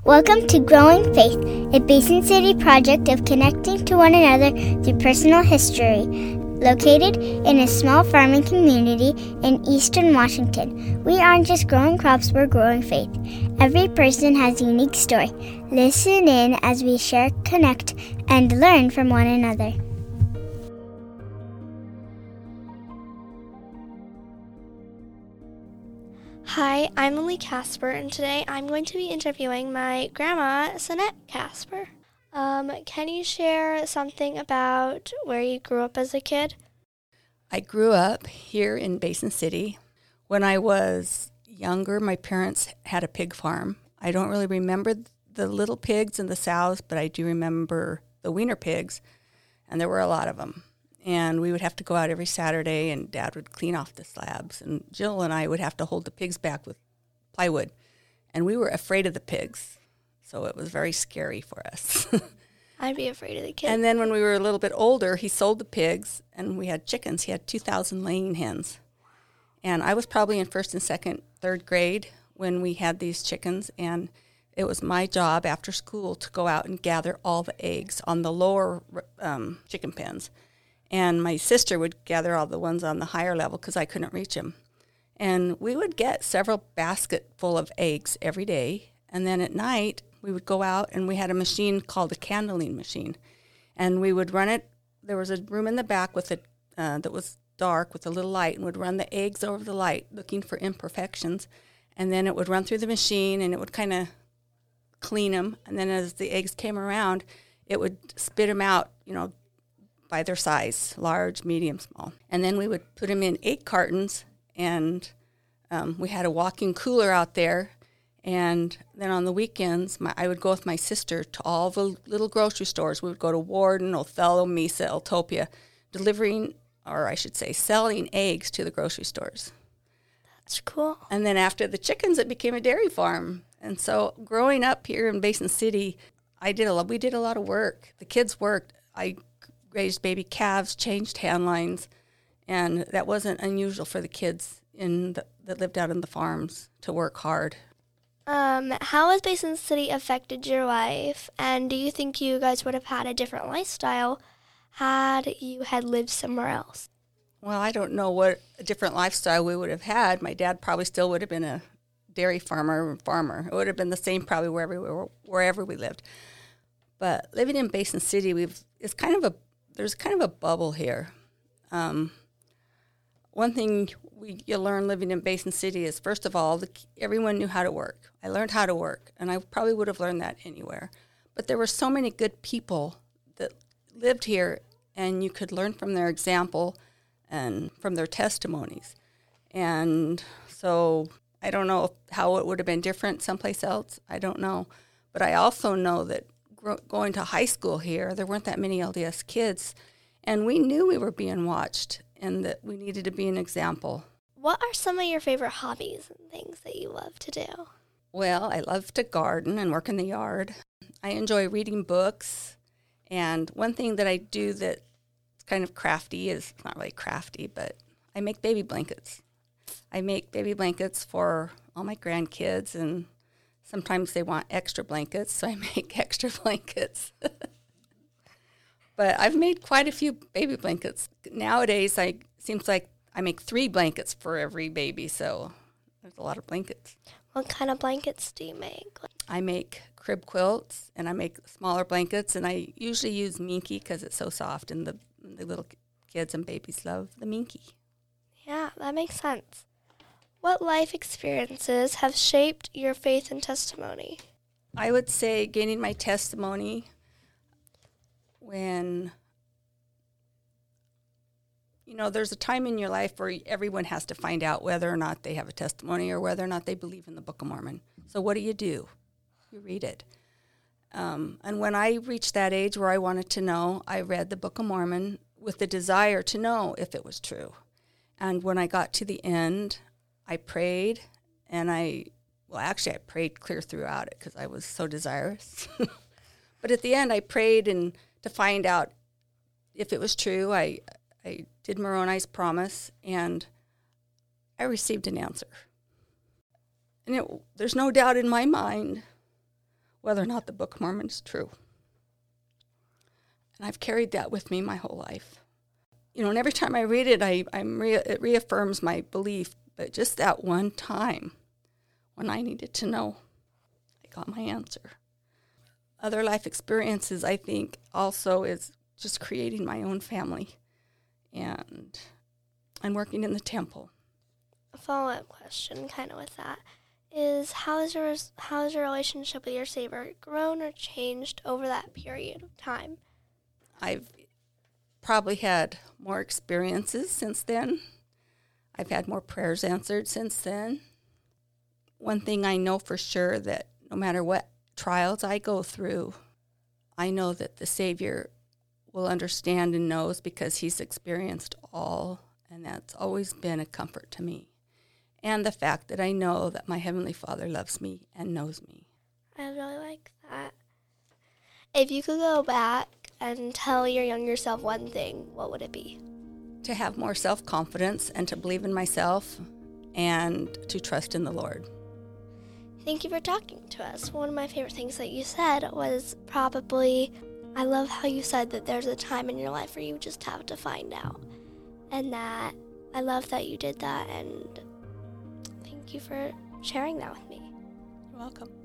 Welcome to Growing Faith, a Basin City project of connecting to one another through personal history. Located in a small farming community in eastern Washington, we aren't just growing crops, we're growing faith. Every person has a unique story. Listen in as we share, connect, and learn from one another. Hi, I'm Lynley Casper, and today I'm going to be interviewing my grandma, Sanette Casper. Um, can you share something about where you grew up as a kid? I grew up here in Basin City. When I was younger, my parents had a pig farm. I don't really remember the little pigs and the sows, but I do remember the weaner pigs, and there were a lot of them and we would have to go out every Saturday, and Dad would clean off the slabs, and Jill and I would have to hold the pigs back with plywood, and we were afraid of the pigs, so it was very scary for us. I'd be afraid of the kids. And then when we were a little bit older, he sold the pigs, and we had chickens. He had two thousand laying hens, and I was probably in first and second, third grade when we had these chickens, and it was my job after school to go out and gather all the eggs on the lower um, chicken pens and my sister would gather all the ones on the higher level because I couldn't reach them. And we would get several basket full of eggs every day. And then at night, we would go out and we had a machine called a candling machine. And we would run it. There was a room in the back with it uh, that was dark with a little light and would run the eggs over the light looking for imperfections. And then it would run through the machine and it would kind of clean them. And then as the eggs came around, it would spit them out, you know, by their size large, medium, small. And then we would put them in eight cartons, and um, we had a walk-in cooler out there. And then on the weekends, my, I would go with my sister to all the little grocery stores. We would go to Warden, Othello, Mesa, Eltopia, delivering, or I should say, selling eggs to the grocery stores. That's cool. And then after the chickens, it became a dairy farm. And so growing up here in Basin City, I did a lot. We did a lot of work. The kids worked. I raised baby calves, changed hand lines, and that wasn't unusual for the kids in the, that lived out in the farms to work hard. Um, how has Basin City affected your life, and do you think you guys would have had a different lifestyle had you had lived somewhere else? Well, I don't know what a different lifestyle we would have had. My dad probably still would have been a dairy farmer farmer. It would have been the same probably wherever we were, wherever we lived. But living in Basin City, we've it's kind of a there's kind of a bubble here. Um, one thing we, you learn living in Basin City is, first of all, the, everyone knew how to work. I learned how to work, and I probably would have learned that anywhere. But there were so many good people that lived here, and you could learn from their example and from their testimonies. And so I don't know how it would have been different someplace else. I don't know. But I also know that going to high school here, there weren't that many LDS kids, and we knew we were being watched and that we needed to be an example. What are some of your favorite hobbies and things that you love to do? Well, I love to garden and work in the yard. I enjoy reading books. And one thing that I do that's kind of crafty is not really crafty, but I make baby blankets. I make baby blankets for all my grandkids and Sometimes they want extra blankets, so I make extra blankets. but I've made quite a few baby blankets. Nowadays, I seems like I make three blankets for every baby, so there's a lot of blankets. What kind of blankets do you make? I make crib quilts and I make smaller blankets, and I usually use Minky because it's so soft, and the the little kids and babies love the Minky. Yeah, that makes sense. What life experiences have shaped your faith and testimony? I would say gaining my testimony when you know there's a time in your life where everyone has to find out whether or not they have a testimony or whether or not they believe in the Book of Mormon. So what do you do? You read it. Um, and when I reached that age where I wanted to know, I read the Book of Mormon with the desire to know if it was true. And when I got to the end, I prayed and I, well, actually, I prayed clear throughout it because I was so desirous. but at the end, I prayed and to find out if it was true. I, I did Moroni's promise and I received an answer. And it, there's no doubt in my mind whether or not the Book of Mormon is true. And I've carried that with me my whole life. You know, and every time I read it, I, I'm re- it reaffirms my belief. But just that one time when I needed to know, I got my answer. Other life experiences, I think, also is just creating my own family and and working in the temple. A follow up question, kind of with that, is how has your how has your relationship with your Savior grown or changed over that period of time? I've probably had more experiences since then. I've had more prayers answered since then. One thing I know for sure that no matter what trials I go through, I know that the Savior will understand and knows because he's experienced all, and that's always been a comfort to me. And the fact that I know that my Heavenly Father loves me and knows me. I really like that. If you could go back and tell your younger self one thing, what would it be? To have more self confidence and to believe in myself and to trust in the Lord. Thank you for talking to us. One of my favorite things that you said was probably I love how you said that there's a time in your life where you just have to find out. And that I love that you did that and thank you for sharing that with me. You're welcome.